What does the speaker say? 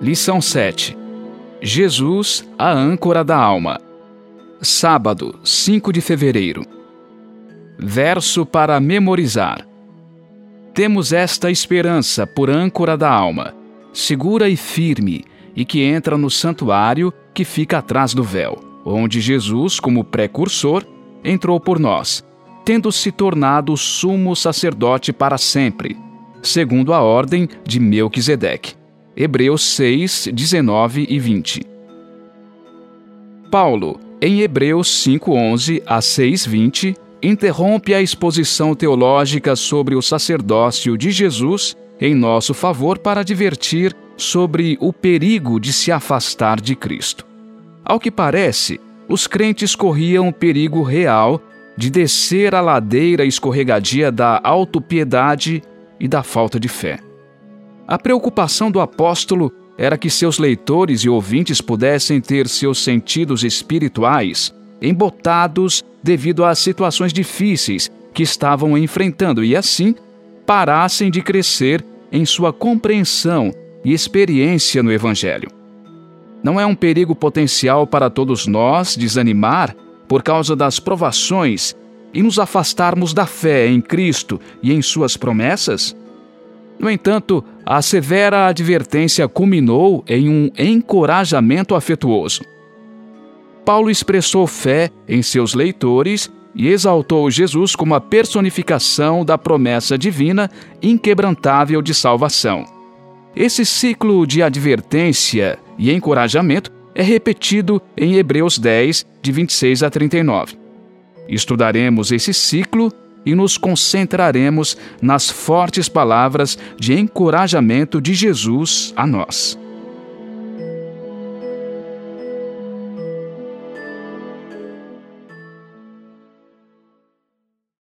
Lição 7 Jesus, a âncora da alma. Sábado, 5 de fevereiro. Verso para memorizar. Temos esta esperança por âncora da alma, segura e firme, e que entra no santuário que fica atrás do véu, onde Jesus, como precursor, entrou por nós, tendo se tornado sumo sacerdote para sempre, segundo a ordem de Melquisedeque. Hebreus 6, 19 e 20. Paulo, em Hebreus 5:11 a 6:20, interrompe a exposição teológica sobre o sacerdócio de Jesus em nosso favor para advertir sobre o perigo de se afastar de Cristo. Ao que parece, os crentes corriam o perigo real de descer a ladeira escorregadia da autopiedade e da falta de fé. A preocupação do apóstolo era que seus leitores e ouvintes pudessem ter seus sentidos espirituais embotados devido às situações difíceis que estavam enfrentando e, assim, parassem de crescer em sua compreensão e experiência no Evangelho. Não é um perigo potencial para todos nós desanimar por causa das provações e nos afastarmos da fé em Cristo e em Suas promessas? No entanto, a severa advertência culminou em um encorajamento afetuoso. Paulo expressou fé em seus leitores e exaltou Jesus como a personificação da promessa divina inquebrantável de salvação. Esse ciclo de advertência e encorajamento é repetido em Hebreus 10, de 26 a 39. Estudaremos esse ciclo e nos concentraremos nas fortes palavras de encorajamento de Jesus a nós.